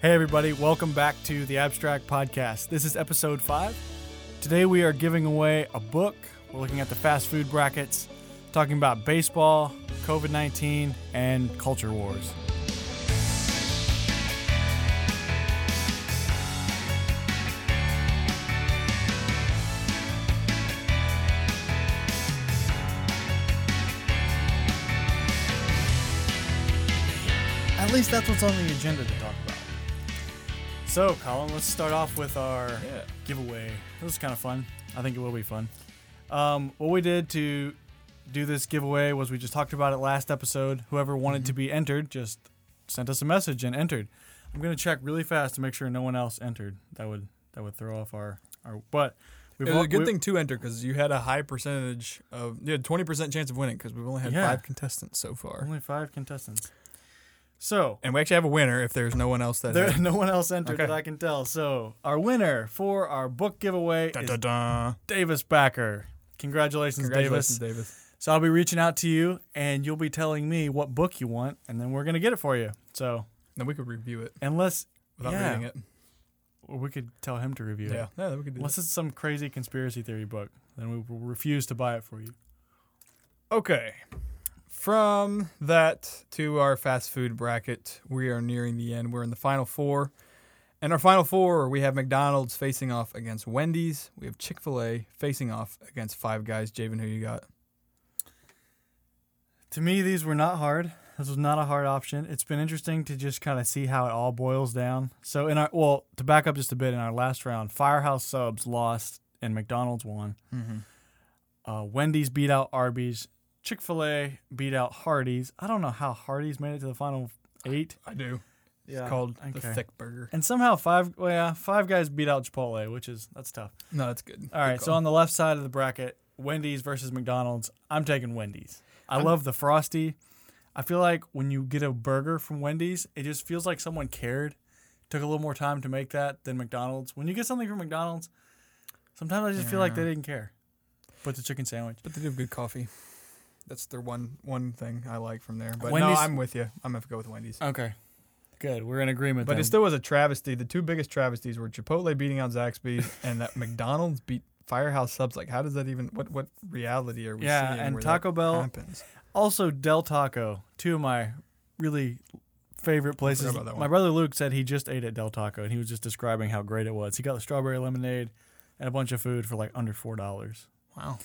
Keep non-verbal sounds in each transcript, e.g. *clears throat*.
Hey, everybody, welcome back to the Abstract Podcast. This is episode five. Today, we are giving away a book. We're looking at the fast food brackets, talking about baseball, COVID 19, and culture wars. At least that's what's on the agenda to talk about. So, Collin, let's start off with our Yeah. giveaway. This was kind of fun. I think it will be fun. Um, what we did to do this giveaway was we just talked about it last episode. Whoever wanted to be entered just sent us a message and entered. I'm gonna check really fast to make sure no one else entered. That would that would throw off our our. But we've It was all- a good thing to enter because you had a high percentage of you had twenty percent chance of winning because we've only had Yeah. five contestants so far, Only five contestants. So and we actually have a winner if there's no one else that. there *laughs* no one else entered Okay. that I can tell. So our winner for our book giveaway is dun, dun. Davis Backer. Congratulations, Congratulations, Davis. Davis. So I'll be reaching out to you, and you'll be telling me what book you want, and then we're gonna get it for you. So Then we could review it unless without Yeah. reading it. or we could tell him to review Yeah, it. yeah, we could do Unless that. it's some crazy conspiracy theory book, then we will refuse to buy it for you. Okay. From that to our fast food bracket, we are nearing the end. We're in the final four. And our final four, we have McDonald's facing off against Wendy's. We have Chick fil A facing off against Five Guys. Javen, who you got? To me, these were not hard. This was not a hard option. It's been interesting to just kind of see how it all boils down. So in our well, to back up just a bit, in our last round, Firehouse Subs lost and McDonald's won. Mm-hmm. Uh, Wendy's beat out Arby's. Chick Fil A beat out Hardee's. I don't know how Hardee's made it to the final eight. I do. Yeah, It's called the okay. Thick Burger. And somehow five, well, yeah, five guys beat out Chipotle, which is that's tough. No, that's good. All right, so on the left side of the bracket, Wendy's versus McDonald's. I'm taking Wendy's. I I'm- love the frosty. I feel like when you get a burger from Wendy's, it just feels like someone cared, took a little more time to make that than McDonald's. When you get something from McDonald's, sometimes I just feel like they didn't care. But the chicken sandwich. but they do have good coffee. That's their one one thing I like from there. But Wendy's- no, I'm with you. I'm gonna have to go with Wendy's. Okay, good. We're in agreement. But then. it still was a travesty. The two biggest travesties were Chipotle beating out Zaxby's *laughs* and that McDonald's beat Firehouse Subs. Like, how does that even? What what reality are we Yeah, seeing? and where Taco that Bell- happens? Also, Del Taco, two of my really favorite places. about that My one. brother Luke said he just ate at Del Taco, and he was just describing how great it was. He got the strawberry lemonade and a bunch of food for like under four dollars. Wow.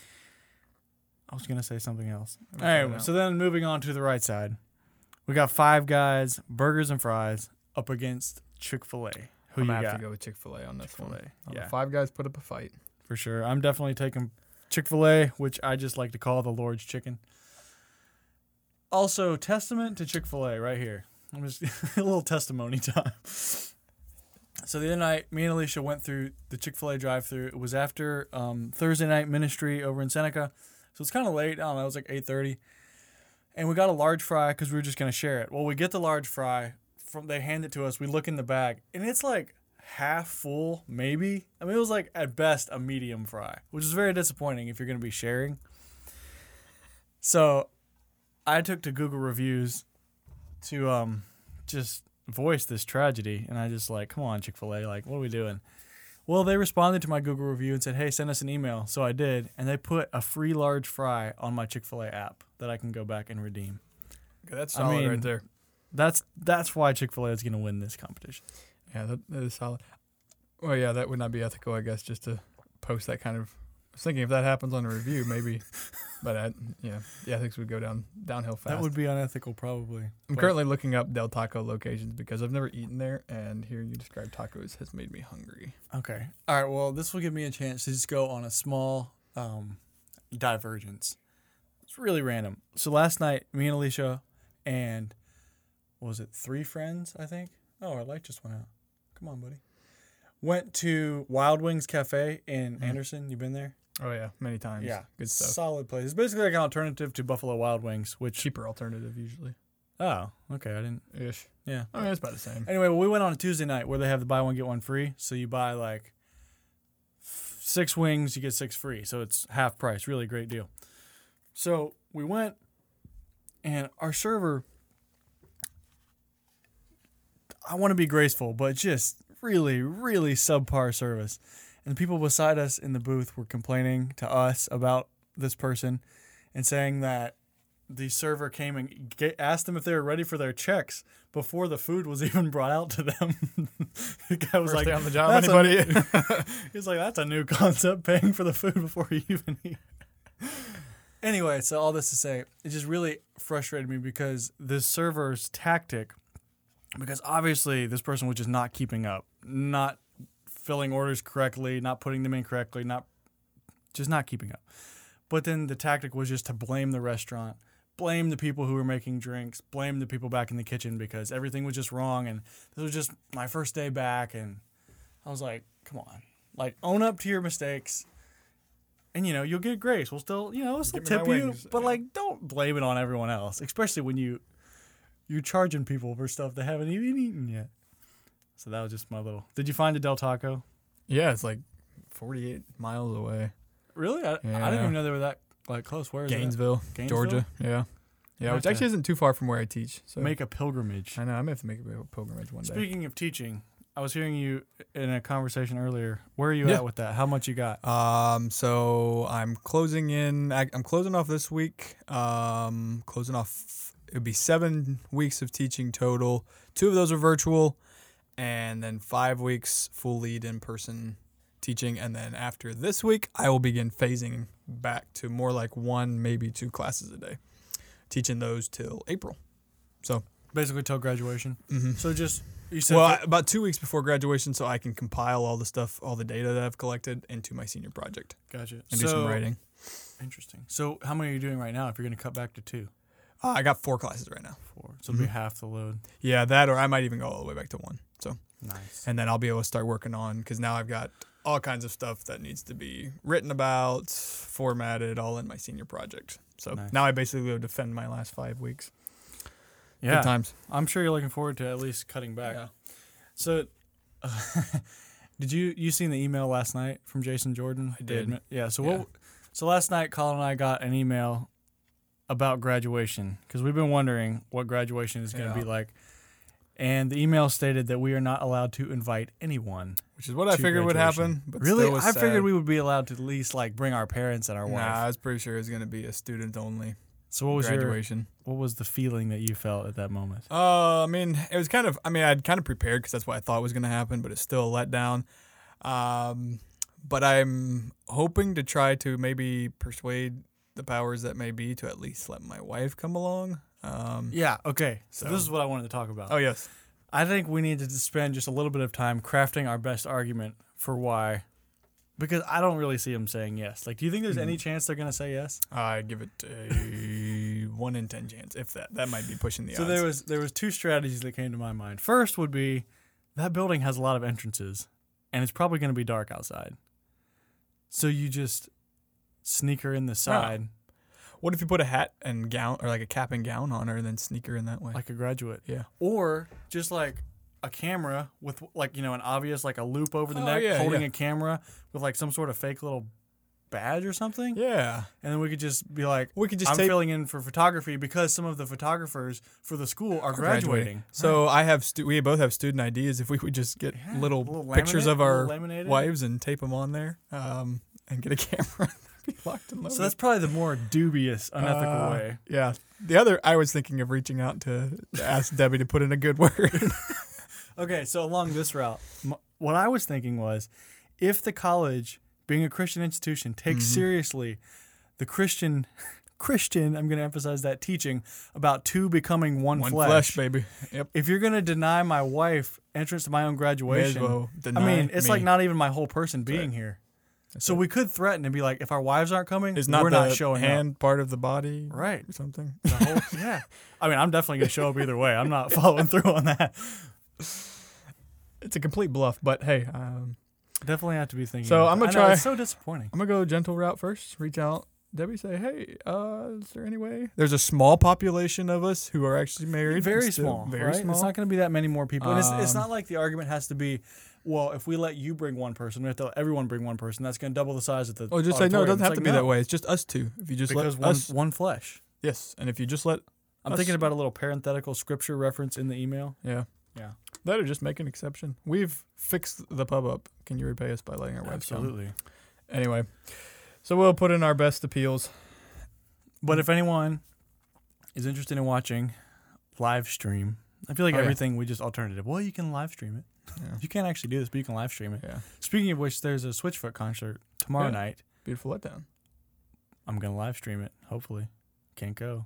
I was gonna say something else. I'm gonna try Anyway, it so then moving on to the right side, we got Five Guys burgers and fries up against Chick Fil A. Who I'm you have got? to go with Chick Fil A on this one. Chick-fil-A, Uh, yeah. Five Guys put up a fight. for sure. I'm definitely taking Chick Fil A, which I just like to call the Lord's Chicken. Also, testament to Chick Fil A right here. I'm just *laughs* a little testimony time. So the other night, me and Alicia went through the Chick Fil A drive-through. It was after um, Thursday night ministry over in Seneca, so it's kind of late. I don't know. It was like eight thirty, and we got a large fry because we were just gonna share it. Well, we get the large fry from they hand it to us. We look in the bag, and it's like half full, maybe. I mean, it was like at best a medium fry, which is very disappointing if you're gonna be sharing. So, I took to Google reviews to um just voice this tragedy, and I just like, come on, Chick Fil A, like, what are we doing? Well, they responded to my Google review and said, "Hey, send us an email." So I did, and they put a free large fry on my Chick Fil A app that I can go back and redeem. Okay, that's I solid mean- right there. That's that's why Chick Fil A is going to win this competition. Yeah, that, that is solid. Well, yeah, that would not be ethical, I guess, just to post that kind of. I was thinking if that happens on a review, maybe, but I, yeah, the ethics would go down downhill fast. That would be unethical, probably. I'm currently looking up Del Taco locations because I've never eaten there, and hearing you describe tacos has made me hungry. Okay. All right. Well, this will give me a chance to just go on a small um, divergence. It's really random. So last night, me and Alicia and what was it three friends? I think. Oh, our light just went out. Come on, buddy. Went to Wild Wings Cafe in Mhm. Anderson. You been there? Oh yeah, many times. Yeah. good stuff. Solid place. It's basically like an alternative to Buffalo Wild Wings, which. Cheaper alternative usually. Oh, okay. I didn't. Ish. Yeah. I mean, it's about the same. Anyway, well, we went on a Tuesday night where they have the buy one get one free. So you buy like f- six wings, you get six free. So it's half price. Really great deal. So we went, and our server I want to be graceful, but just really, really subpar service. And the people beside us in the booth were complaining to us about this person and saying that the server came and ga- asked them if they were ready for their checks before the food was *laughs* even brought out to them. *laughs* the guy was First like, day on the job, "That's a anybody?" *laughs* He's like, that's a new concept, paying for the food before you even eat. anyway, so all this to say, it just really frustrated me because this server's tactic, because obviously this person was just not keeping up, not filling orders correctly, not putting them in correctly, not just not keeping up. But then the tactic was just to blame the restaurant, blame the people who were making drinks, blame the people back in the kitchen because everything was just wrong and this was just my first day back and I was like, come on. Like own up to your mistakes. And you know, you'll get grace. We'll still, you know, we'll still tip you, but like don't blame it on everyone else, especially when you you're charging people for stuff they haven't even eaten yet. So that was just my little. Did you find a Del Taco? yeah, it's like 48 miles away. Really? I, I didn't even know they were that like close. Where is? Gainesville, Gainesville? Georgia. Yeah. Yeah, which actually isn't too far from where I teach. So Make a pilgrimage. I know I may have to make a pilgrimage one day. Speaking of teaching, I was hearing you in a conversation earlier. Where are you Yeah. at with that? How much you got? Um, so I'm closing in. I- I'm closing off this week. Um, closing off. It would be seven weeks of teaching total. Two of those are virtual, and then five weeks full lead in person teaching. And then after this week, I will begin phasing back to more like one, maybe two classes a day, teaching those till April. So, Basically till graduation. mhm. So just you said well, I- about two weeks before graduation, so I can compile all the stuff, all the data that I've collected into my senior project gotcha. and so, do some writing. Interesting. So how many are you doing right now? If you're going to cut back to two, Uh, I got four classes right now. four, so it'll be Mhm. half the load. Yeah, that or I might even go all the way back to one. Nice. and then I'll be able to start working on because now I've got all kinds of stuff that needs to be written about, formatted, all in my senior project. So Nice. now I basically go defend my last five weeks. Yeah, Good times. I'm sure you're looking forward to at least cutting back. Yeah. So, *laughs* did you you seen the email last night from Jason Jordan? I did. Yeah. So Yeah. what? So last night, Collin and I got an email about graduation because we've been wondering what graduation is going to Yeah. be like, and the email stated that we are not allowed to invite anyone. Which is what I figured would happen. But really, I figured we would be allowed to at least like bring our parents and our wife. Nah, I was pretty sure it was going to be a student only so what was your graduation. what was the feeling that you felt at that moment? Uh, I mean, it was kind of. I mean, I'd kind of prepared because that's what I thought was going to happen, but it's still a letdown. Um, but I'm hoping to try to maybe persuade the powers that may be to at least let my wife come along. Um, Yeah. Okay. So, So- this is what I wanted to talk about. Oh yes. I think we need to spend just a little bit of time crafting our best argument for why. Because I don't really see them saying yes. Like, do you think there's any Mhm. chance they're going to say yes? I give it a *laughs* one in ten chance, if that. That might be pushing the so odds. there was there was two strategies that came to my mind. First would be that building has a lot of entrances, and it's probably going to be dark outside. So you just sneak her in the side what if you put a hat and gown, or like a cap and gown on her, and then sneak her in that way? like a graduate, yeah. or just like a camera with like you know an obvious like a loop over the Oh, neck, yeah, holding yeah. a camera with like some sort of fake little badge or something. Yeah. And then we could just be like, We could just I'm tape filling in for photography because some of the photographers for the school are graduating. So I have stu- we both have student IDs. If we would just get Yeah, little, little pictures of our wives and tape them on there, um, and get a *laughs* camera, *laughs* locked and loaded. So that's probably the more dubious, unethical Uh, way. Yeah. The other, I was thinking of reaching out to, to ask *laughs* Debbie to put in a good word. *laughs* Okay, so along this route, m- what I was thinking was, if the college, being a Christian institution, takes Mhm. seriously the Christian, Christian, I'm going to emphasize that teaching about two becoming one, One flesh. flesh, baby. Yep. If you're going to deny my wife entrance to my own graduation, well I mean, it's like not even my whole person being right. here. That's So it. we could threaten and be like, if our wives aren't coming, is not we're not showing hand part of the body. Right. or something. Whole, yeah. I mean, I'm definitely going to show up either way. I'm not *laughs* following through on that. It's a complete bluff, but hey, um, Definitely have to be thinking. So I'm gonna know, try- It's so disappointing. I'm gonna go gentle route first. Reach out, Debbie. Say, hey, uh, is there any way? There's a small population of us who are actually married. Very still- small. Very right? small. It's not going to be that many more people. and it's, it's Um, not like the argument has to be, well, if we let you bring one person, we have to let everyone bring one person. That's going to double the size of the. Oh, just say no. It doesn't have It's to like, be that way. It's just us two. If you just Because let one, us, one flesh. yes, and if you just let, I'm us- thinking about a little parenthetical scripture reference in the email. yeah, Yeah. That or just make an exception. We've fixed the pub up. Can you repay us by letting our come? Absolutely. Anyway, so we'll put in our best appeals. But if mm. anyone is interested in watching live stream, I feel like Oh, yeah. everything we just alternative. Well, you can live stream it. Yeah. You can't actually do this, but you can live stream it. Yeah. Speaking of which, there's a Switchfoot concert tomorrow Yeah. night. Beautiful letdown. I'm gonna live stream it. Hopefully, can't go.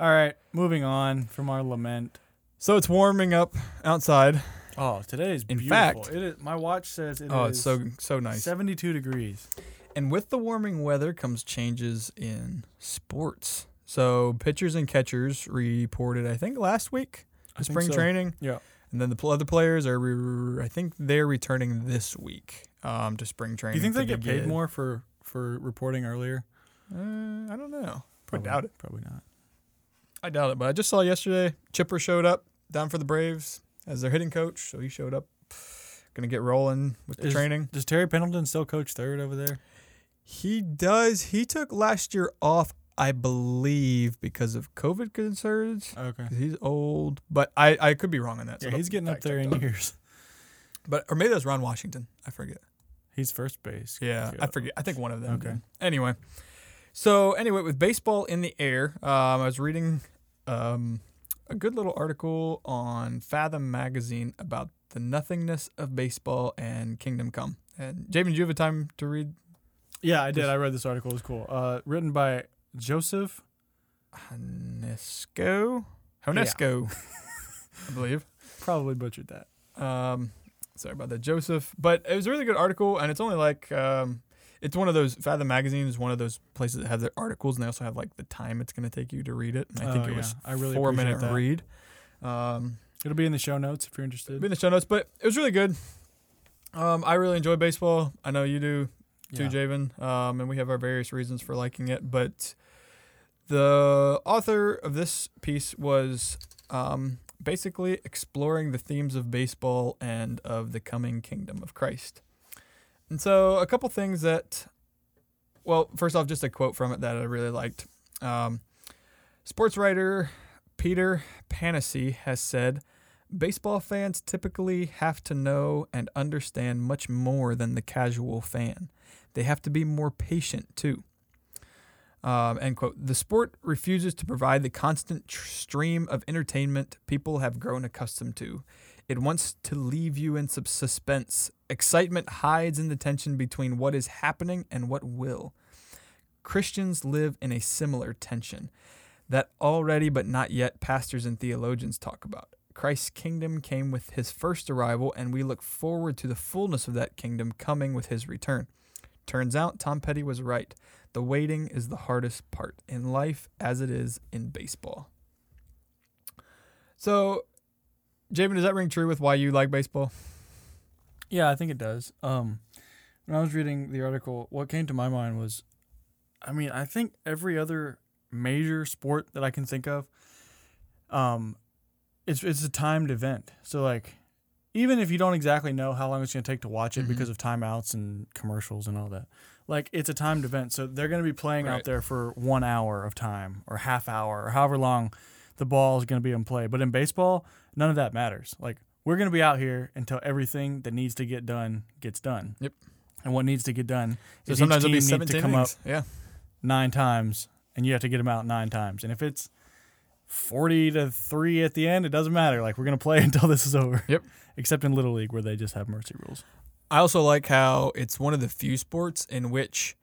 All right, moving on from our lament. So it's warming up outside. Oh, today is In beautiful. fact- it is. My watch says it oh, is it's so so nice. 72 degrees. And with the warming weather comes changes in sports. So pitchers and catchers reported, I think, last week I to think spring so. training. Yeah. And then the other players are, re- I think, they're returning this week um, to spring training. Do you think they get paid more for for reporting earlier? Uh, I don't know. Probably, doubt it. Probably not. I doubt it, but I just saw yesterday Chipper showed up down for the Braves as their hitting coach, so he showed up. Gonna get rolling with the Is- training. Does Terry Pendleton still coach third over there? He does. He took last year off, I believe, because of COVID concerns. Okay. He's old, but I, I could be wrong on that. so Yeah, he's getting up there in that. years. But or maybe that's Ron Washington. I forget. He's first base. Yeah, I forget. I think one of them. Okay. did. Anyway, so anyway, with baseball in the air, um, I was reading um, a good little article on Fathom magazine about the nothingness of baseball and Kingdom Come. And Javen, did you have a time to read? Yeah, I did. I read this article. It was cool. Uh, written by Joseph. Honesco, Honesco, I believe. *laughs* Probably butchered that. Um, sorry about that, Joseph. But it was a really good article, and it's only like um, it's one of those Fathom magazine is one of those places that have their articles, and they also have like the time it's going to take you to read it. And I think Oh, it was yeah. I really four minute that. read. Um, It'll be in the show notes if you're it'll interested. be in the show notes, but it was really good. Um, I really enjoy baseball. I know you do too, Yeah. Javen. Um, and we have our various reasons for liking it. But the author of this piece was um, basically exploring the themes of baseball and of the coming kingdom of Christ. And so, a couple things that, well, first off, just a quote from it that I really liked. Um, sports writer Peter Panessy has said, Baseball fans typically have to know and understand much more than the casual fan. They have to be more patient too. Um, end quote. The sport refuses to provide the constant tr- stream of entertainment people have grown accustomed to. It wants to leave you in sub- suspense. Excitement hides in the tension between what is happening and what will. Christians live in a similar tension that already but not yet pastors and theologians talk about. Christ's kingdom came with his first arrival, and we look forward to the fullness of that kingdom coming with his return. Turns out Tom Petty was right. The waiting is the hardest part in life, as it is in baseball. So, Jamin, does that ring true with why you like baseball? Yeah, I think it does. Um, when I was reading the article, what came to my mind was, I mean, I think every other major sport that I can think of, um, it's it's a timed event. So like, even if you don't exactly know how long it's going to take to watch it Mhm. because of timeouts and commercials and all that, like it's a timed event. So they're going to be playing Right. out there for one hour of time or half hour or however long the ball is going to be in play. But in baseball, none of that matters. Like we're going to be out here until everything that needs to get done gets done. Yep. And what needs to get done So is sometimes each it'll be team needs to come up innings. Yeah. nine times, and you have to get them out nine times. And if it's forty to three at the end, it doesn't matter. Like we're going to play *laughs* until this is over. Yep. Except in little league where they just have mercy rules. I also like how it's one of the few sports in which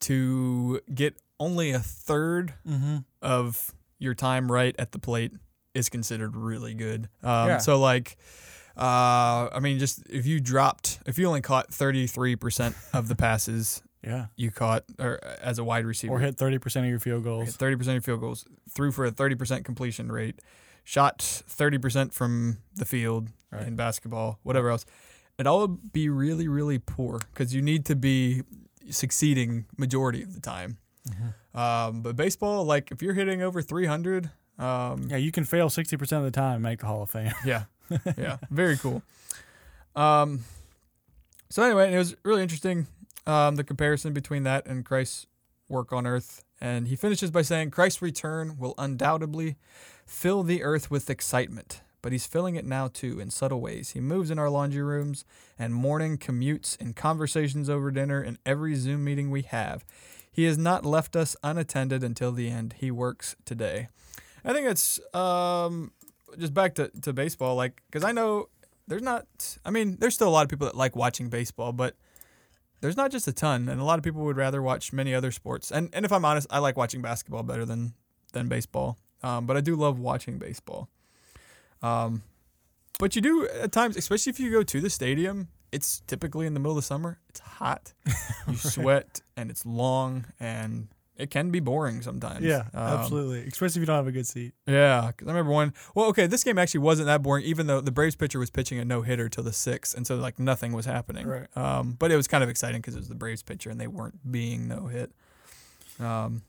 to get only a third Mm-hmm. of your time right at the plate is considered really good. Um, Yeah. So like, uh, I mean, just if you dropped, if you only caught thirty three percent of the passes Yeah. you caught, or uh, as a wide receiver, Or hit thirty percent of your field goals. thirty percent of your field goals, threw for a thirty percent completion rate, shot thirty percent from the field Right. in basketball, whatever else, It all would be really, really poor because you need to be succeeding majority of the time. Mhm. Um, but baseball, like if you're hitting over 300, um, Yeah, you can fail sixty percent of the time and make the Hall of Fame. yeah, *laughs* yeah, very cool. Um, so anyway, it was really interesting um, the comparison between that and Christ's work on earth. And he finishes by saying, Christ's return will undoubtedly fill the earth with excitement, but he's filling it now too in subtle ways. He moves in our laundry rooms and morning commutes and conversations over dinner and every Zoom meeting we have. He has not left us unattended until the end. He works today. I think it's um, just back to, to baseball, like, because I know there's not, I mean, there's still a lot of people that like watching baseball, but there's not just a ton, and a lot of people would rather watch many other sports. And and if I'm honest, I like watching basketball better than than baseball. Um, but I do love watching baseball. Um, but you do at times, especially if you go to the stadium, it's typically in the middle of the summer. It's hot, *laughs* you sweat, and it's long, and it can be boring sometimes. Yeah, Um, absolutely. Especially if you don't have a good seat. Yeah, because I remember one. Well, okay, this game actually wasn't that boring, even though the Braves pitcher was pitching a no hitter till the sixth, and so like nothing was happening. Right. Um, but it was kind of exciting because it was the Braves pitcher and they weren't being no hit. Um,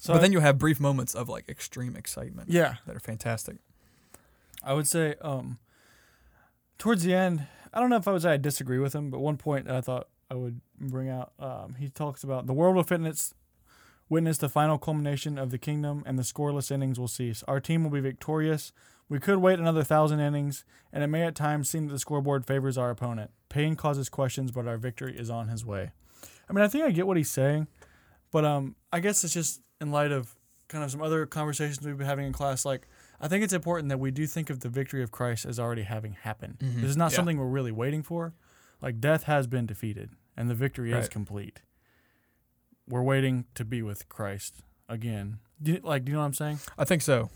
So but I- then you have brief moments of like extreme excitement yeah, that are fantastic. I would say um, towards the end, I don't know if I would say I disagree with him, but one point that I thought I would bring out, um, he talks about the world of fitness witness the final culmination of the kingdom, and the scoreless innings will cease. Our team will be victorious. We could wait another thousand innings, and it may at times seem that the scoreboard favors our opponent. Pain causes questions, but our victory is on his way. I mean, I think I get what he's saying, but um, I guess it's just in light of kind of some other conversations we've been having in class. Like, I think it's important that we do think of the victory of Christ as already having happened. Mhm. This is not Yeah. something we're really waiting for. Like, death has been defeated, and the victory is complete. We're waiting to be with Christ again. Do like, do you know what I'm saying? I think so.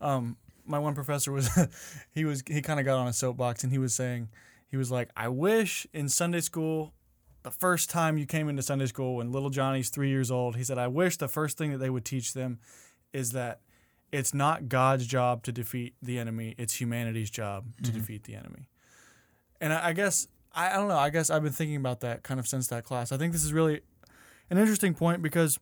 um, my one professor was *laughs* he was he kind of got on a soapbox and he was saying he was like I wish in Sunday school the first time you came into Sunday school when little Johnny's 3 years old he said I wish the first thing that they would teach them is that it's not God's job to defeat the enemy it's humanity's job to Mhm. defeat the enemy and I, I guess I, I don't know I guess I've been thinking about that kind of since that class I think this is really an interesting point because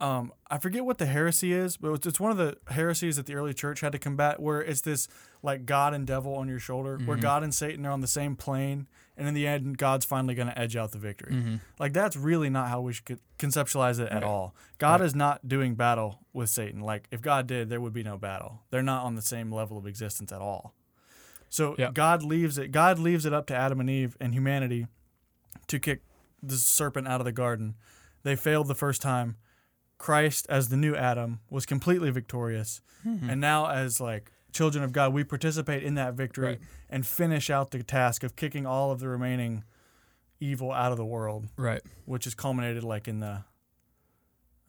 um, I forget what the heresy is, but it's, it's one of the heresies that the early church had to combat, where it's this like God and devil on your shoulder, where Mhm. God and Satan are on the same plane, and in the end, God's finally going to edge out the victory. Mm-hmm. Like that's really not how we should conceptualize it at Right. all. God Right. is not doing battle with Satan. Like if God did, there would be no battle. They're not on the same level of existence at all. So Yeah. God leaves it. God leaves it up to Adam and Eve and humanity to kick the serpent out of the garden. They failed the first time. Christ, as the new Adam, was completely victorious, Mm-hmm. and now as like children of God, we participate in that victory Right. and finish out the task of kicking all of the remaining evil out of the world Right. which is culminated like in the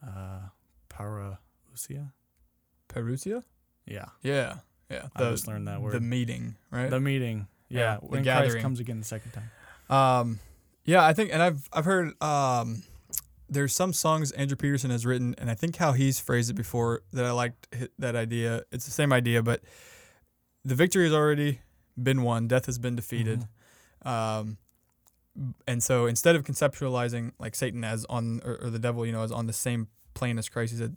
uh parousia. Perusia? Yeah, Yeah. Yeah. I just learned that word. The meeting, right? the meeting. Yeah, Yeah, the gathering. Christ comes again the second time. Um, yeah, I think, and I've I've heard um, there's some songs Andrew Peterson has written, and I think how he's phrased it before that I liked that idea. It's the same idea, but the victory has already been won. Death has been defeated. Um, and so instead of conceptualizing like Satan as on or, or the devil, you know, as on the same plane as Christ, he said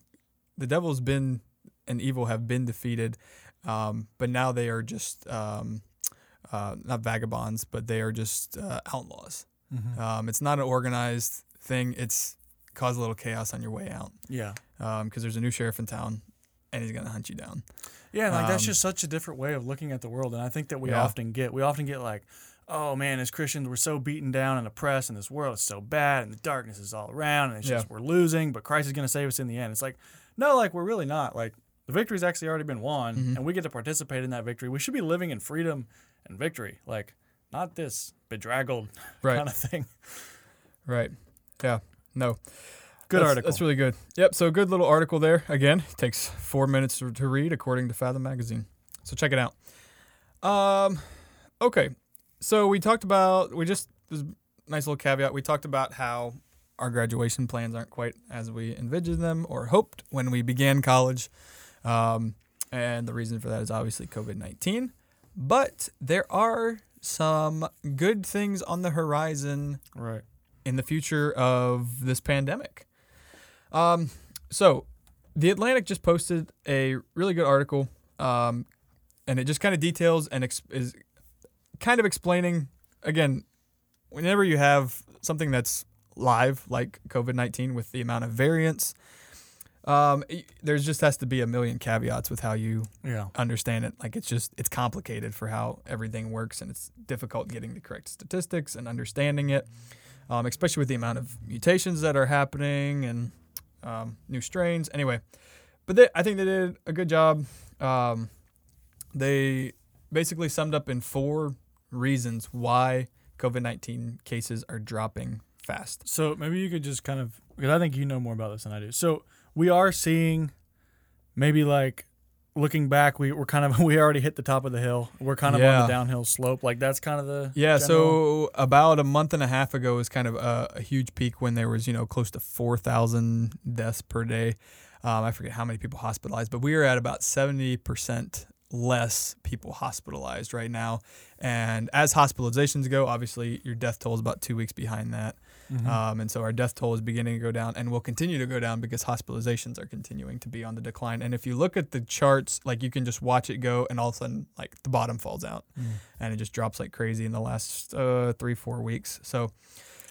the devil's been and evil have been defeated, um, but now they are just um, uh, not vagabonds, but they are just uh, outlaws. Mhm. Um, it's not an organized thing. It's cause a little chaos on your way out yeah, because there's a new sheriff in town, and he's gonna hunt you down. yeah, and like that's Um, just such a different way of looking at the world, and I think that we Yeah. often get we often get like, oh man, as Christians we're so beaten down and oppressed, and this world is so bad, and the darkness is all around, and it's Yeah. just we're losing, but Christ is going to save us in the end. It's like, no, like we're really not. Like the victory's actually already been won, Mhm. and we get to participate in that victory. We should be living in freedom and victory, like not this bedraggled *laughs* Right. kind of thing. Right. Yeah. No. Good That's- article. That's really good. Yep. So good little article there. Again, takes four minutes to, to read according to Fathom Magazine. So check it out. Um, okay. So we talked about we just this nice little caveat. We talked about how our graduation plans aren't quite as we envisioned them or hoped when we began college. Um, and the reason for that is obviously COVID nineteen. But there are some good things on the horizon right. in the future of this pandemic. Um, so, The Atlantic just posted a really good article, um, and it just kind of details and ex- is kind of explaining again, whenever you have something that's live like COVID 19 with the amount of variants, Um, there's just has to be a million caveats with how you Yeah. understand it. Like it's just it's complicated for how everything works, and it's difficult getting the correct statistics and understanding it, um, especially with the amount of mutations that are happening and um, new strains. Anyway, but they, I think they did a good job. Um, they basically summed up in four reasons why COVID nineteen cases are dropping fast. So maybe you could just kind of because I think you know more about this than I do. So we are seeing maybe like looking back, we we're kind of *laughs* we already hit the top of the hill. We're kind of on the downhill slope. Like that's kind of the Yeah, general- so about a month and a half ago was kind of a, a huge peak when there was, you know, close to 4,000 deaths per day. Um, I forget how many people hospitalized, but we are at about 70% less people hospitalized right now. And as hospitalizations go, obviously your death toll is about two weeks behind that. Mhm. Um, and so our death toll is beginning to go down and will continue to go down because hospitalizations are continuing to be on the decline. And if you look at the charts, like you can just watch it go and all of a sudden, like the bottom falls out Mm. and it just drops like crazy in the last uh, three, four weeks. So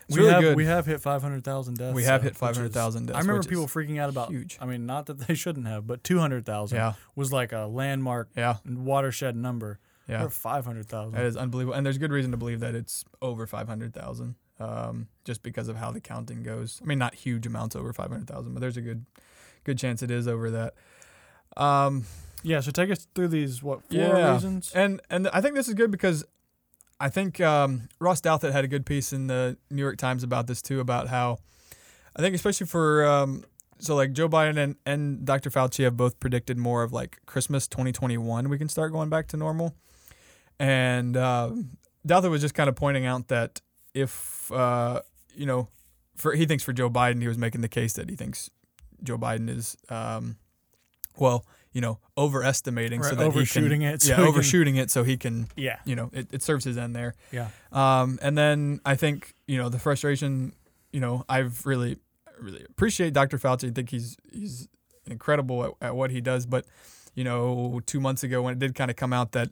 it's we really have good. we have hit 500,000 deaths. We have so, hit 500,000 deaths. I remember people freaking out about. huge. I mean, not that they shouldn't have, but 200,000 Yeah, was like a landmark yeah, watershed number. yeah. We're 500,000. That is unbelievable. And there's good reason to believe that it's over 500,000 um, just because of how the counting goes. I mean, not huge amounts over 500,000, but there's a good good chance it is over that. Um, Yeah, so take us through these what four Yeah. reasons? And and I think this is good because I think um, Ross Douthat had a good piece in the New York Times about this too, about how I think especially for um, so like Joe Biden and, and Dr. Fauci have both predicted more of like Christmas 2021 we can start going back to normal, and uh, Douthat was just kind of pointing out that if uh, you know, for he thinks for Joe Biden he was making the case that he thinks Joe Biden is um, well you know overestimating so that overshooting he can, it so yeah he can- overshooting it so he can yeah. you know, it, it serves his end there. Yeah. Um, and then I think, you know, the frustration, you know, I've really, really appreciate Dr. Fauci. I think he's, he's incredible at, at what he does. But, you know, two months ago when it did kind of come out that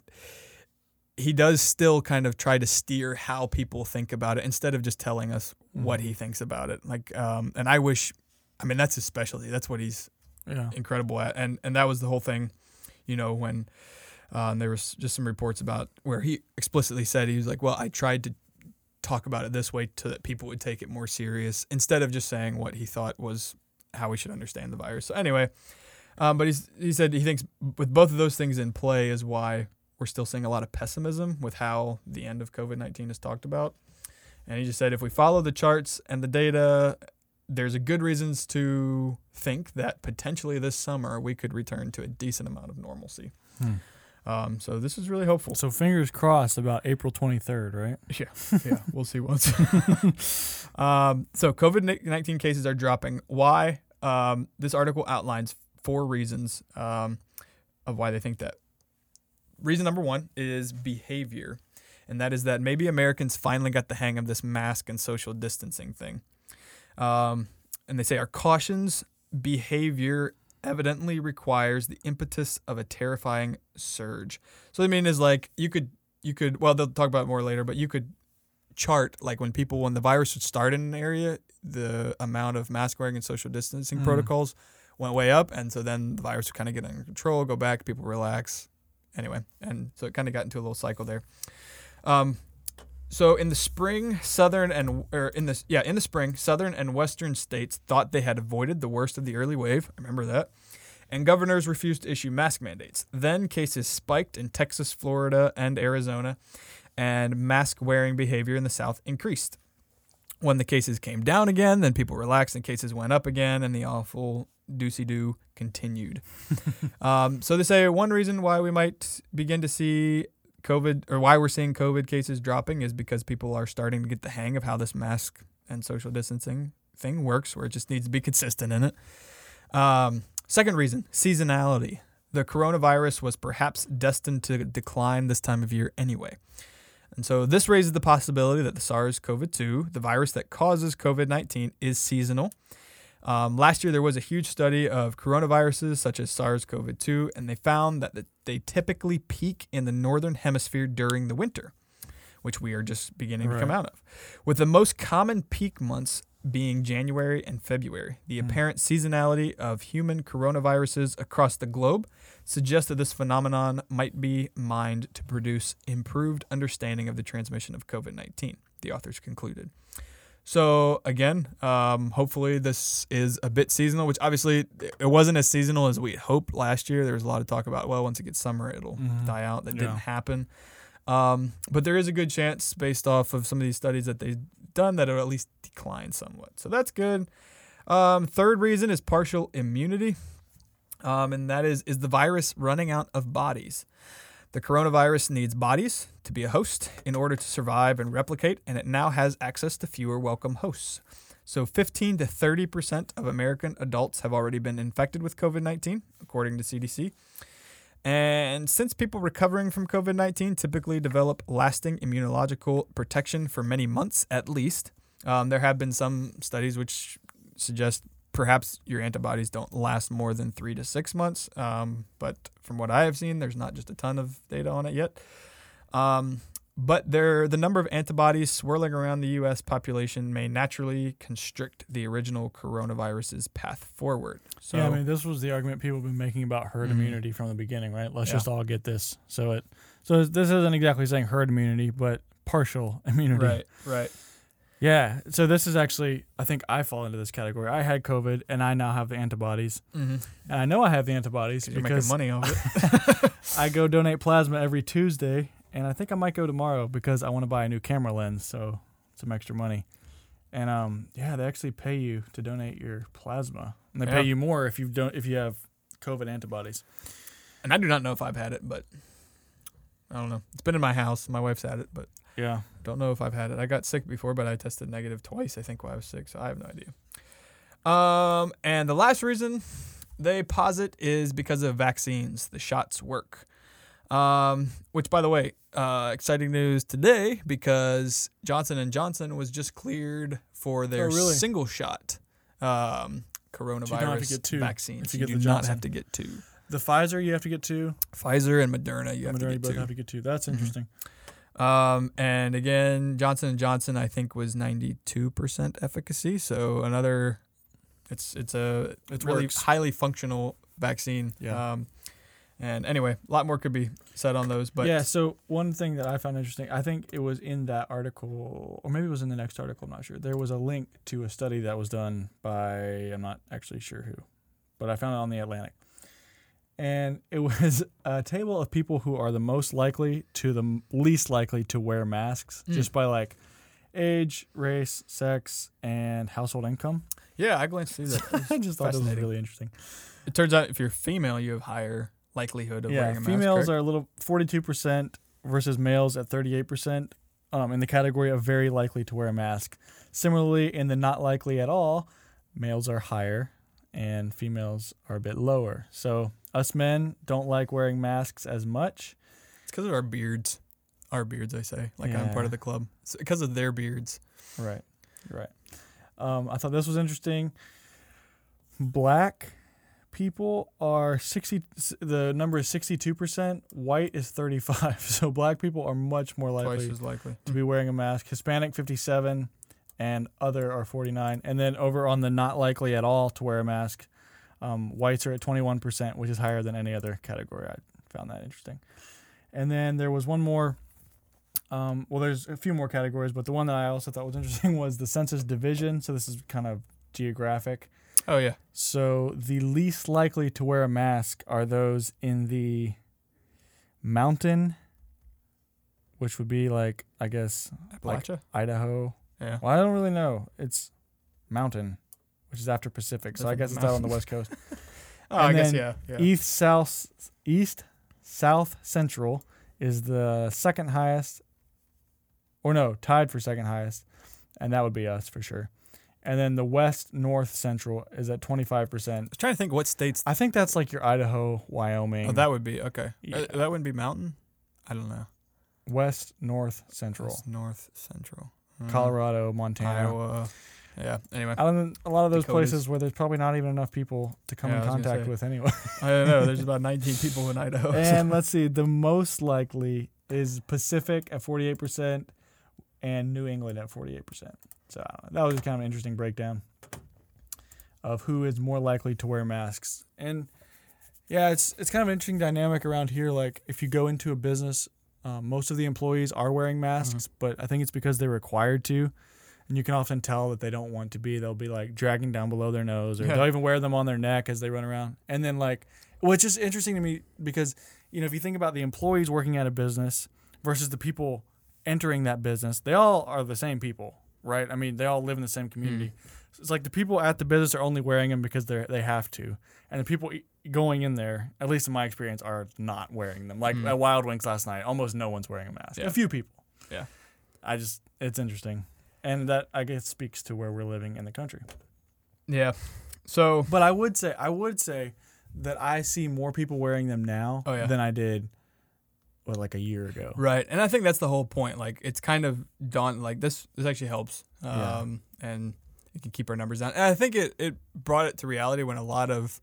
he does still kind of try to steer how people think about it instead of just telling us what Mhm. he thinks about it. Like, um, and I wish, I mean, that's his specialty. That's what he's Yeah. incredible at, and and that was the whole thing, you know, when um, there was just some reports about where he explicitly said he was like, well, I tried to talk about it this way so that people would take it more serious instead of just saying what he thought was how we should understand the virus. So anyway, um, but he's he said he thinks with both of those things in play is why we're still seeing a lot of pessimism with how the end of COVID nineteen is talked about. And he just said if we follow the charts and the data, there's a good reasons to think that potentially this summer we could return to a decent amount of normalcy. Hmm. Um, so this is really hopeful. So fingers crossed about April 23rd, right? *laughs* yeah, yeah, we'll see once. *laughs* um, so COVID nineteen cases are dropping. Why? Um, this article outlines four reasons um, of why they think that. Reason number one is behavior, and that is that maybe Americans finally got the hang of this mask and social distancing thing. Um, and they say our cautions behavior evidently requires the impetus of a terrifying surge. So what they mean is like you could you could well they'll talk about it more later, but you could chart like when people when the virus would start in an area, the amount of mask wearing and social distancing Mm. protocols went way up, and so then the virus would kind of get under control, go back, people relax. Anyway, and so it kind of got into a little cycle there. Um, so in the spring, southern and or in the yeah in the spring, southern and western states thought they had avoided the worst of the early wave. I remember that. And governors refused to issue mask mandates. Then cases spiked in Texas, Florida, and Arizona, and mask wearing behavior in the South increased. When the cases came down again, then people relaxed and cases went up again, and the awful doocy doo continued. *laughs* um, so they say one reason why we might begin to see COVID or why we're seeing COVID cases dropping is because people are starting to get the hang of how this mask and social distancing thing works, where it just needs to be *laughs* consistent in it. Um, second reason, seasonality. The coronavirus was perhaps destined to decline this time of year anyway. And so this raises the possibility that the SARS CoV 2, the virus that causes COVID 19, is seasonal. Um, last year, there was a huge study of coronaviruses such as SARS CoV 2, and they found that they typically peak in the northern hemisphere during the winter, which we are just beginning to come out of. With the most common peak months being January and February. The Mm. apparent seasonality of human coronaviruses across the globe suggests that this phenomenon might be mined to produce improved understanding of the transmission of COVID 19, the authors concluded. So, again, um, hopefully this is a bit seasonal, which obviously it wasn't as seasonal as we hoped last year. There was a lot of talk about, well, once it gets summer, it'll Mhm. die out. That Yeah. didn't happen. Um, but there is a good chance, based off of some of these studies that they've done, that it'll at least decline somewhat. So that's good. Um, third reason is partial immunity, um, and that is is the virus running out of bodies. The coronavirus needs bodies to be a host in order to survive and replicate, and it now has access to fewer welcome hosts. So, 15 to 30 percent of American adults have already been infected with COVID 19, according to CDC. And since people recovering from COVID 19 typically develop lasting immunological protection for many months at least, um, there have been some studies which suggest perhaps your antibodies don't last more than three to six months. Um, but from what I have seen, there's not just a ton of data on it yet. Um, but there, the number of antibodies swirling around the U.S. population may naturally constrict the original coronavirus's path forward. So, yeah, I mean, this was the argument people have been making about herd Mhm. immunity from the beginning, right? Let's Yeah. just all get this. So it, so this isn't exactly saying herd immunity, but partial *laughs* immunity. right, right. Yeah. So this is actually, I think I fall into this category. I had COVID, and I now have the antibodies, Mm-hmm. and I know I have the antibodies because You're making money off it. *laughs* I go donate plasma every Tuesday, and I think I might go tomorrow because I want to buy a new camera lens, so some extra money. And um, yeah, they actually pay you to donate your plasma, and they Yeah. pay you more if you don't if you have COVID antibodies. and I do not know if I've had it, but I don't know. It's been in my house. My wife's had it, but Yeah. don't know if I've had it. I got sick before, but I tested negative twice, I think, while I was sick, so I have no idea. Um, and the last reason they posit is because of vaccines. The shots work. Um, which, by the way, uh, exciting news today because Johnson and Johnson was just cleared for their Oh, really? single shot um, coronavirus if you you do not have to get two. The Pfizer you have to get two. Pfizer and Moderna, you have Moderna to you get both two. have to get two. That's Mhm. interesting. Um, and again, Johnson and Johnson, I think, was ninety two percent efficacy. So another, it's it's a It really works. highly functional vaccine. Yeah. Um, and anyway, a lot more could be said on those, but yeah. So one thing that I found interesting, I think it was in that article, or maybe it was in the next article. I'm not sure. There was a link to a study that was done by I'm not actually sure who, but I found it on the Atlantic, and *laughs* it was a table of people who are the most likely to the least likely to wear masks, Mm. just by like age, race, sex, and household income. yeah, I glanced through that. *laughs* I just thought it was really interesting. It turns out if you're female, you have higher likelihood of yeah, wearing a mask. females correct? are a little 42% versus males at 38% um, in the category of very likely to wear a mask. Similarly, in the not likely at all, males are higher and females are a bit lower. So, us men don't like wearing masks as much. It's because of our beards. Our beards, I say. Like I'm part of the club. It's because of their beards. Right. Right. Um, I thought this was interesting. Black people are 60 the number is 62%, white is 35. *laughs* So black people are much more likely Twice as likely. to be wearing a mask. Hispanic 57 and other are 49. And then over on the not likely at all to wear a mask, um, whites are at 21%, which is higher than any other category. I found that interesting. And then there was one more. Um, well, there's a few more categories, but the one that I also thought was interesting *laughs* was the census division. So this is kind of geographic. Oh yeah. So the least likely to wear a mask are those in the mountain, which would be like, I guess, Like- Appalachia. Idaho. yeah. Well, I don't really know. It's mountain, which is after Pacific. So I guess it's out on the west coast. *laughs* Oh, I and guess then yeah. yeah. East, south, east, south, central is the second highest, or no, tied for second highest, and that would be us for sure. And then the west, north, central is at twenty five percent. I was trying to think what states. I think that's like your Idaho, Wyoming, Oh, that would be okay. Yeah. Uh, that wouldn't be mountain. I don't know. west, north, central, That's north central. Mm. Colorado, Montana. Iowa. Yeah. Anyway, Out in a lot of those Dakotas. places where there's probably not even enough people to come Yeah, in I contact with anyway. I don't know. There's *laughs* about 19 people in Idaho. so- and *laughs* let's see, the most likely is Pacific at 48%, and New England at 48%. So I don't know. that was kind of an interesting breakdown of who is more likely to wear masks. And yeah, it's it's kind of an interesting dynamic around here. Like if you go into a business, um, most of the employees are wearing masks, but I think it's because they're required to. And you can often tell that they don't want to be. They'll be like dragging down below their nose, or Yeah. they'll even wear them on their neck as they run around. And then like, which is interesting to me because you know if you think about the employees working at a business versus the people entering that business, they all are the same people, right? I mean, they all live in the same community. So it's like the people at the business are only wearing them because they they have to, and the people going in there, at least in my experience, are not wearing them. Like hmm. at Wild Wings last night, almost no one's wearing a mask. Yeah. A few people. Yeah. I just it's interesting, and that I guess speaks to where we're living in the country. Yeah. So But I would say I would say that I see more people wearing them now Oh, yeah. than I did, what, like a year ago. Right, and I think that's the whole point. Like, it's kind of dawn. Like this, this actually helps, Yeah. um, and it can keep our numbers down. And I think it it brought it to reality when a lot of,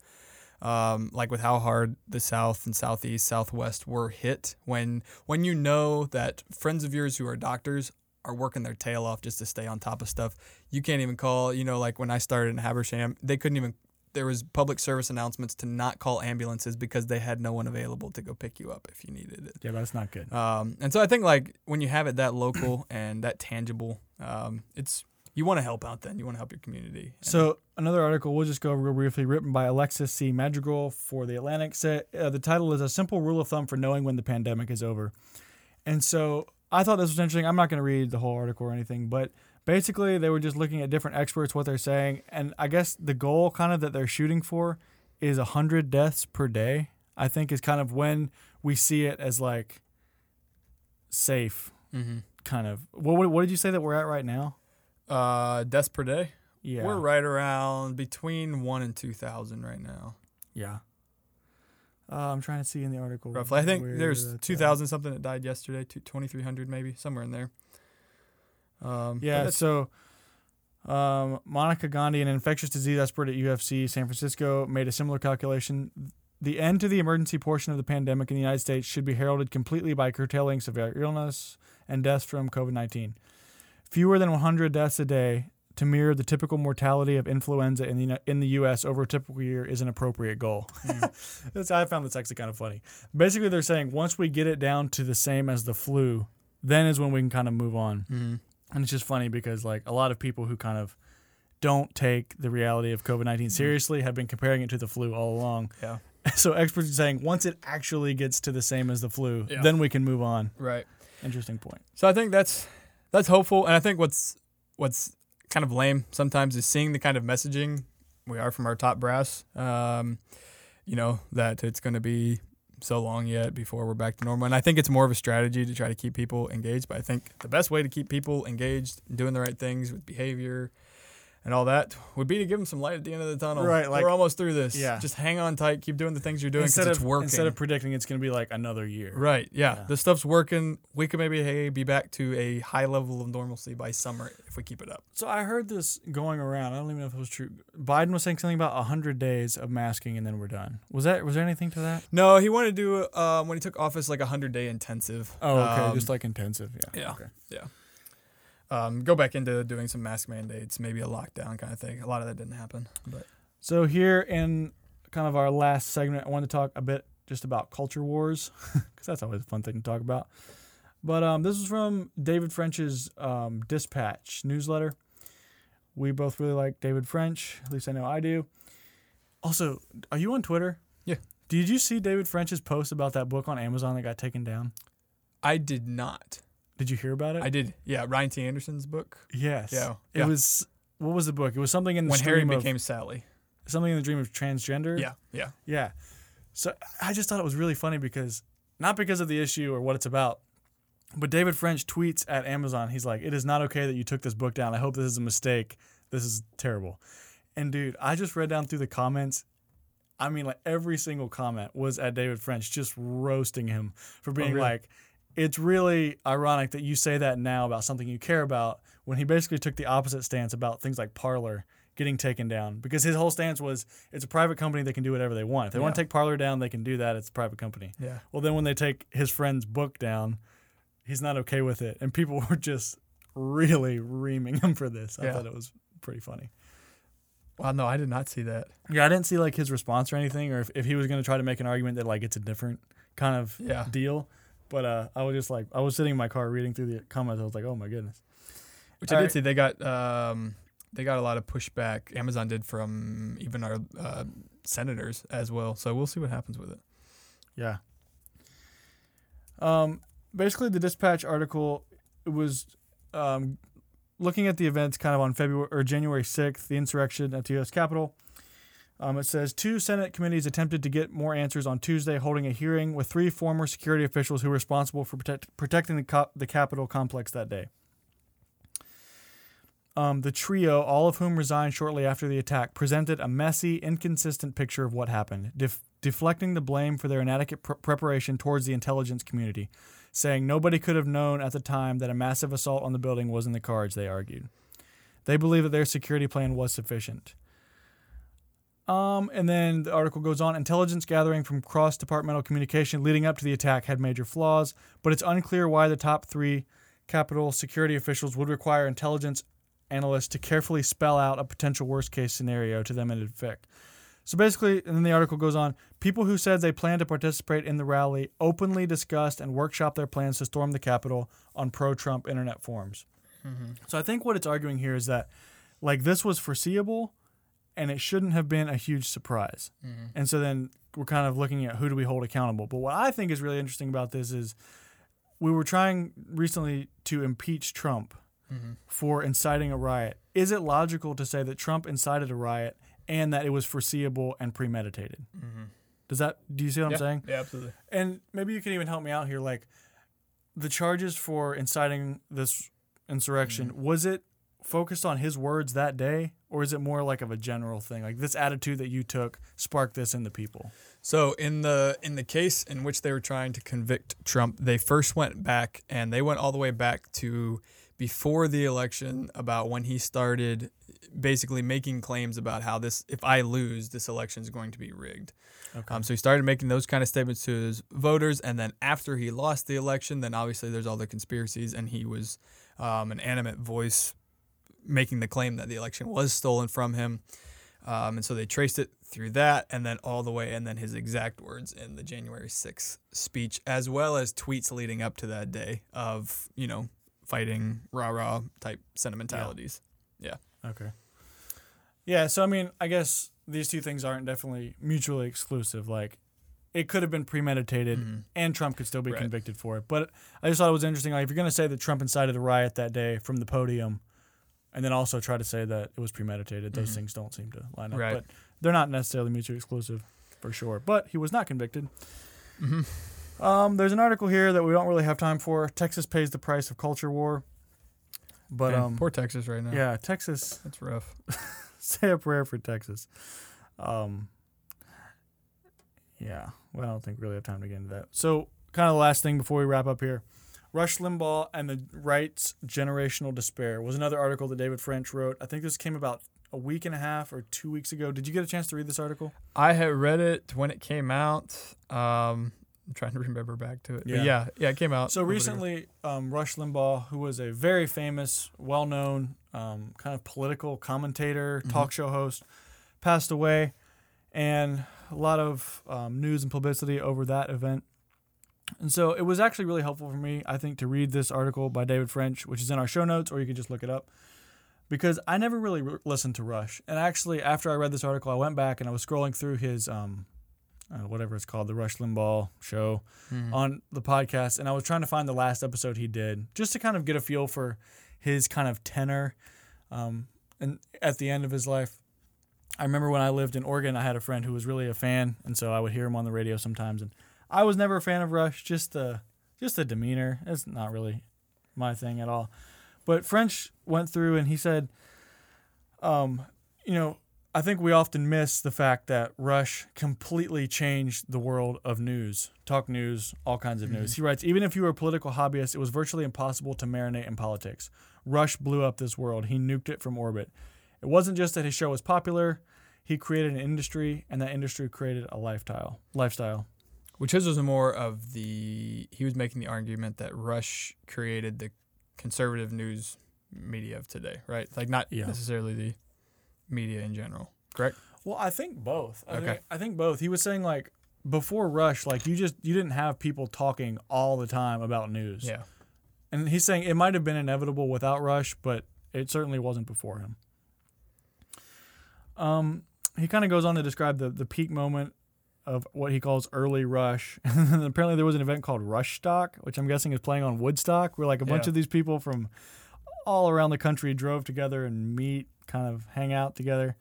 um, like with how hard the South and Southeast, Southwest were hit. When when you know that friends of yours who are doctors are working their tail off just to stay on top of stuff, you can't even call. You know, like when I started in Habersham, they couldn't even. There was public service announcements to not call ambulances because they had no one available to go pick you up if you needed it. Yeah, that's not good. Um, and so I think like when you have it that local *clears throat* and that tangible, um, it's you want to help out. Then you want to help your community. And- So another article we'll just go over real briefly, written by Alexis C. Madrigal for the Atlantic. Said uh, the title is a simple rule of thumb for knowing when the pandemic is over. And so I thought this was interesting. I'm not going to read the whole article or anything, but basically they were just looking at different experts what they're saying, and I guess the goal kind of that they're shooting for is hundred deaths per day. I think is kind of when we see it as like safe, Mhm. kind of. What what, what did you say that we're at right now? uh, deaths per day. Yeah, We're right around between one and two thousand right now, Yeah. Uh, I'm trying to see in the article. roughly. I think there's that's two at. thousand something that died yesterday, twenty three hundred maybe somewhere in there. Um, Yeah. So, um, Monica Gandhi, an infectious disease expert at UC San Francisco, made a similar calculation. The end to the emergency portion of the pandemic in the United States should be heralded completely by curtailing severe illness and deaths from COVID 19. Fewer than 100 deaths a day to mirror the typical mortality of influenza in the in the U.S. over a typical year is an appropriate goal. *laughs* That's, I found this actually kind of funny. Basically, they're saying once we get it down to the same as the flu, then is when we can kind of move on. Mhm. And it's just funny because like a lot of people who kind of don't take the reality of COVID nineteen seriously have been comparing it to the flu all along. yeah, *laughs* So experts are saying once it actually gets to the same as the flu, Yeah. then we can move on. right. Interesting point. So I think that's that's hopeful, and I think what's what's kind of lame sometimes is seeing the kind of messaging we are from our top brass. Um, you know that it's going to be so long yet before we're back to normal, and I think it's more of a strategy to try to keep people engaged. But I think the best way to keep people engaged, doing the right things with behavior. And all that would be to give them some light at the end of the tunnel. Right, like- we're almost through this. Yeah. just hang on tight, keep doing the things you're doing because instead it's of working. instead of predicting it's going to be like another year. Right. Yeah. Yeah. The stuff's working. We could maybe hey, be back to a high level of normalcy by summer if we keep it up. So I heard this going around. I don't even know if it was true. Biden was saying something about hundred days of masking and then we're done. Was that was there anything to that? No, he wanted to do um, when he took office like a hundred day intensive. Oh, okay, Um, just like intensive. Yeah. yeah. Okay. Um, go back into doing some mask mandates, maybe a lockdown kind of thing. A lot of that didn't happen, but So here in kind of our last segment, I want to talk a bit just about culture wars *laughs* because that's always a fun thing to talk about. But um, this is from David French's um, Dispatch newsletter. We both really like David French. At least I know I do. Also, are you on Twitter? Yeah. Did you see David French's post about that book on Amazon that got taken down? I did not. Did you hear about it? I did. Yeah, Ryan T. Anderson's book. yes. Yeah, It yeah. was. What was the book? It was something in the When Harry stream of- became Sally. something in the dream of transgender. Yeah, yeah. Yeah. So I just thought it was really funny because not because of the issue or what it's about, but David French tweets at Amazon. He's like, "It is not okay that you took this book down. I hope this is a mistake. This is terrible." And dude, I just read down through the comments. I mean, like every single comment was at David French, just roasting him for being oh, really? like, "It's really ironic that you say that now about something you care about." When he basically took the opposite stance about things like Parler getting taken down because his whole stance was it's a private company they can do whatever they want if they want to take Parler down they can do that it's a private company Yeah. well then when they take his friend's book down he's not okay with it and people *laughs* were just really reaming him for this. I Yeah. thought it was pretty funny. Wow, no, I did not see that. Yeah, I didn't see like his response or anything, or if, if he was going to try to make an argument that like it's a different kind of Yeah. deal. But uh, I was just like, I was sitting in my car reading through the comments. I was like, oh my goodness. Which I did right. see. They got um, they got a lot of pushback. Amazon did from even our uh, senators as well. So we'll see what happens with it. Yeah. Um, basically, the dispatch article was um, looking at the events kind of on February or January sixth, the insurrection at the U.S. Capitol. Um, it says two Senate committees attempted to get more answers on Tuesday, holding a hearing with three former security officials who were responsible for protect, protecting the, the Capitol complex that day. Um, the trio, all of whom resigned shortly after the attack, presented a messy, inconsistent picture of what happened, def- deflecting the blame for their inadequate pr- preparation towards the intelligence community, saying nobody could have known at the time that a massive assault on the building was in the cards, they argued. They believe that their security plan was sufficient. Um, and then the article goes on intelligence gathering from cross departmental communication leading up to the attack had major flaws, but it's unclear why the top three Capitol security officials would require intelligence analysts to carefully spell out a potential worst case scenario to them in effect. So basically, and then the article goes on people who said they planned to participate in the rally openly discussed and workshopped their plans to storm the Capitol on pro Trump internet forums. So I think what it's arguing here is that, like, this was foreseeable and it shouldn't have been a huge surprise. Mm-hmm. And so then we're kind of looking at who do we hold accountable. But what I think is really interesting about this is we were trying recently to impeach Trump mm-hmm. for inciting a riot. Is it logical to say that Trump incited a riot and that it was foreseeable and premeditated? Mm-hmm. Does that do you see what yeah. I'm saying? Yeah, absolutely. And maybe you can even help me out here. Like the charges for inciting this insurrection, was it focused on his words that day, or is it more like of a general thing? Like this attitude that you took sparked this in the people. So in the in the case in which they were trying to convict Trump, they first went back and they went all the way back to before the election about when he started basically making claims about how this if I lose this election is going to be rigged. Okay. Um, so he started making those kind of statements to his voters, and then after he lost the election, then obviously there's all the conspiracies, and he was um, an animate voice making the claim that the election was stolen from him. Um, and so they traced it through that, and then all the way, and then his exact words in the January 6th speech, as well as tweets leading up to that day of, you know, fighting rah rah type sentimentalities. Yeah. Okay. Yeah, so I mean, I guess these two things aren't definitely mutually exclusive. Like, it could have been premeditated, Mhm. and Trump could still be Right. convicted for it. But I just thought it was interesting. Like, if you're going to say that Trump incited the riot that day from the podium, and then also try to say that it was premeditated, those Mhm. things don't seem to line up. Right. But they're not necessarily mutually exclusive, for sure. But he was not convicted. Mm-hmm. Um, there's an article here that we don't really have time for. Texas pays the price of culture war. But Man, um, poor Texas right now. yeah, Texas *laughs* That's rough. *laughs* say a prayer for Texas. Um, yeah, well, I don't think we really have time to get into that. So, kind of the last thing before we wrap up here Rush Limbaugh and the Right's Generational Despair was another article that David French wrote. I think this came about a week and a half or two weeks ago. Did you get a chance to read this article? I had read it when it came out. Um, I'm trying to remember back to it. But Yeah. yeah, yeah, it came out. So recently, um, Rush Limbaugh, who was a very famous, well-known um, kind of political commentator, Mm-hmm. talk show host, passed away, and a lot of um, news and publicity over that event. And so it was actually really helpful for me, I think, to read this article by David French, which is in our show notes, or you can just look it up. Because I never really re- listened to Rush, and actually, after I read this article, I went back and I was scrolling through his um, uh, whatever it's called, the Rush Limbaugh show, Mhm. on the podcast, and I was trying to find the last episode he did just to kind of get a feel for his kind of tenor. Um, and at the end of his life, I remember when I lived in Oregon, I had a friend who was really a fan, and so I would hear him on the radio sometimes. And I was never a fan of Rush, just the just the demeanor. It's not really my thing at all. But French went through and he said, um, you know, I think we often miss the fact that Rush completely changed the world of news, talk news, all kinds of news. He writes, even if you were a political hobbyist, it was virtually impossible to marinate in politics. Rush blew up this world. He nuked it from orbit. It wasn't just that his show was popular, he created an industry, and that industry created a lifestyle. Lifestyle. Which his was more of the he was making the argument that Rush created the conservative news media of today, right? Like not Yeah. necessarily the media in general. Correct? Well, I think both. I Okay. think, I think both. He was saying like before Rush, like you just you didn't have people talking all the time about news. Yeah. And he's saying it might have been inevitable without Rush, but it certainly wasn't before him. Um, he kind of goes on to describe the the peak moment of what he calls early Rush. *laughs* and apparently there was an event called Rush Stock, which I'm guessing is playing on Woodstock, where like a bunch of these people from all around the country drove together and meet, kind of hang out together.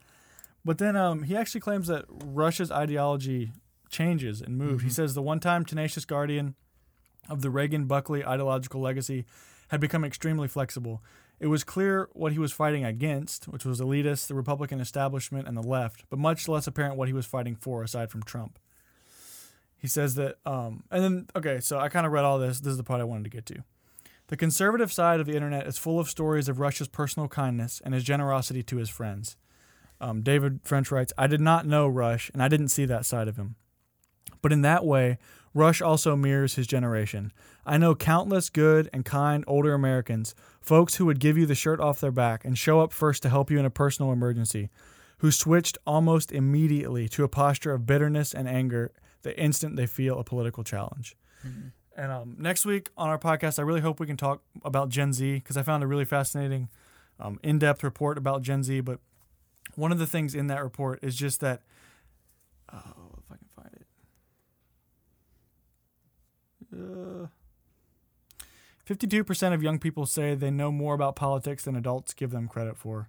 But then um, he actually claims that Rush's ideology changes and moves. He Mhm. says the one-time tenacious guardian of the Reagan Buckley ideological legacy had become extremely flexible. It was clear what he was fighting against, which was elitists, the Republican establishment, and the left, but much less apparent what he was fighting for aside from Trump. He says that, um, and then, okay, so I kind of read all this. This is the part I wanted to get to. The conservative side of the internet is full of stories of Rush's personal kindness and his generosity to his friends. Um, David French writes, I did not know Rush, and I didn't see that side of him. But in that way, Rush also mirrors his generation. I know countless good and kind older Americans, folks who would give you the shirt off their back and show up first to help you in a personal emergency, who switched almost immediately to a posture of bitterness and anger the instant they feel a political challenge. And um, next week on our podcast, I really hope we can talk about Gen Z because I found a really fascinating, um, in depth report about Gen Z. But one of the things in that report is just that. Oh, if I can find it. Uh, 52% of young people say they know more about politics than adults give them credit for.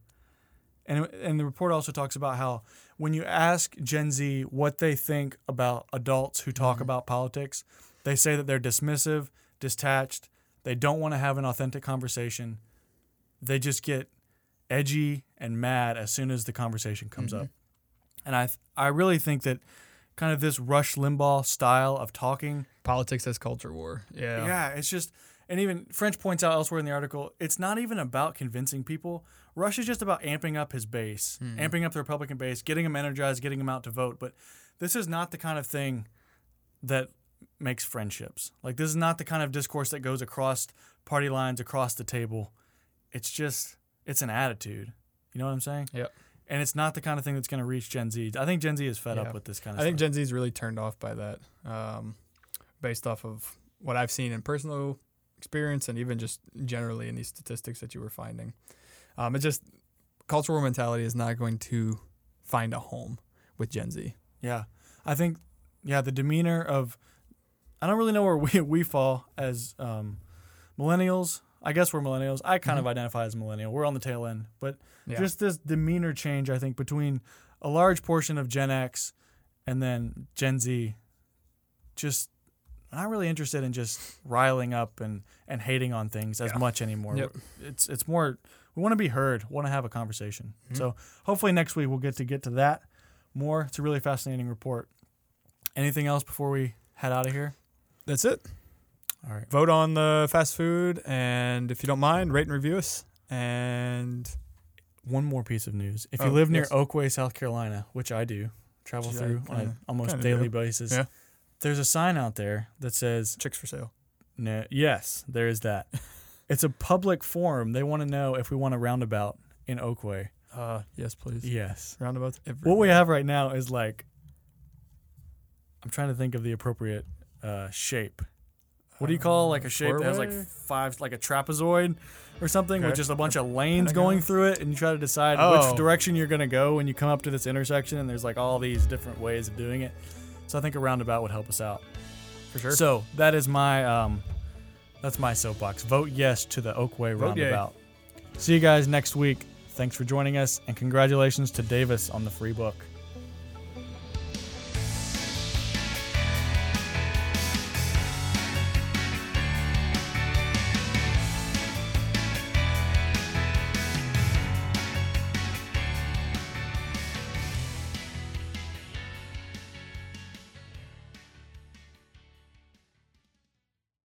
And, and the report also talks about how when you ask Gen Z what they think about adults who talk Mhm. about politics, they say that they're dismissive, detached, they don't want to have an authentic conversation. They just get edgy and mad as soon as the conversation comes Mhm. up. And I th- I really think that kind of this Rush Limbaugh style of talking Politics as culture war. Yeah. yeah, it's just, and even French points out elsewhere in the article, it's not even about convincing people. Rush is just about amping up his base, Mhm. amping up the Republican base, getting them energized, getting them out to vote. But this is not the kind of thing that makes friendships. Like, this is not the kind of discourse that goes across party lines, across the table. It's just, it's an attitude. You know what I'm saying? Yep. And it's not the kind of thing that's going to reach Gen Z. I think Gen Z is fed Yeah. up with this kind of I think. Gen Z is really turned off by that, um, based off of what I've seen in personal experience and even just generally in these statistics that you were finding. Um, it's just cultural mentality is not going to find a home with Gen Z. Yeah, I think yeah the demeanor of I don't really know where *laughs* we we fall as um, millennials. I guess we're millennials. I kind of Mhm. identify as a millennial. We're on the tail end, but Yeah. just this demeanor change I think between a large portion of Gen X and then Gen Z. Just not really interested in just riling up and and hating on things as Yeah. much anymore. Yep. It's it's more we want to be heard, want to have a conversation. Mhm. So hopefully next week we'll get to get to that more. It's a really fascinating report. Anything else before we head out of here? That's it. All right. Vote on the fast food, and if you don't mind, rate and review us. And One more piece of news. If you Oh, live near yes. Oakway, South Carolina, which I do, travel I through on an almost daily do. basis. Yeah. There's a sign out there that says, chicks for sale. no, "Yes, there is that." *laughs* it's a public forum. They want to know if we want a roundabout in Oakway. Uh, yes, please. Yes. Roundabouts everywhere. What we have right now is like, I'm trying to think of the appropriate uh, shape. What do you call like a shape that has like five, like a trapezoid or something with Okay. just a bunch of lanes going through it, and you try to decide Oh. which direction you're gonna go when you come up to this intersection, and there's like all these different ways of doing it. So I think a roundabout would help us out. for sure. So that is my um, that's my soapbox. Vote yes to the Oakway Vote yay. roundabout. See you guys next week. Thanks for joining us, and congratulations to Davis on the free book.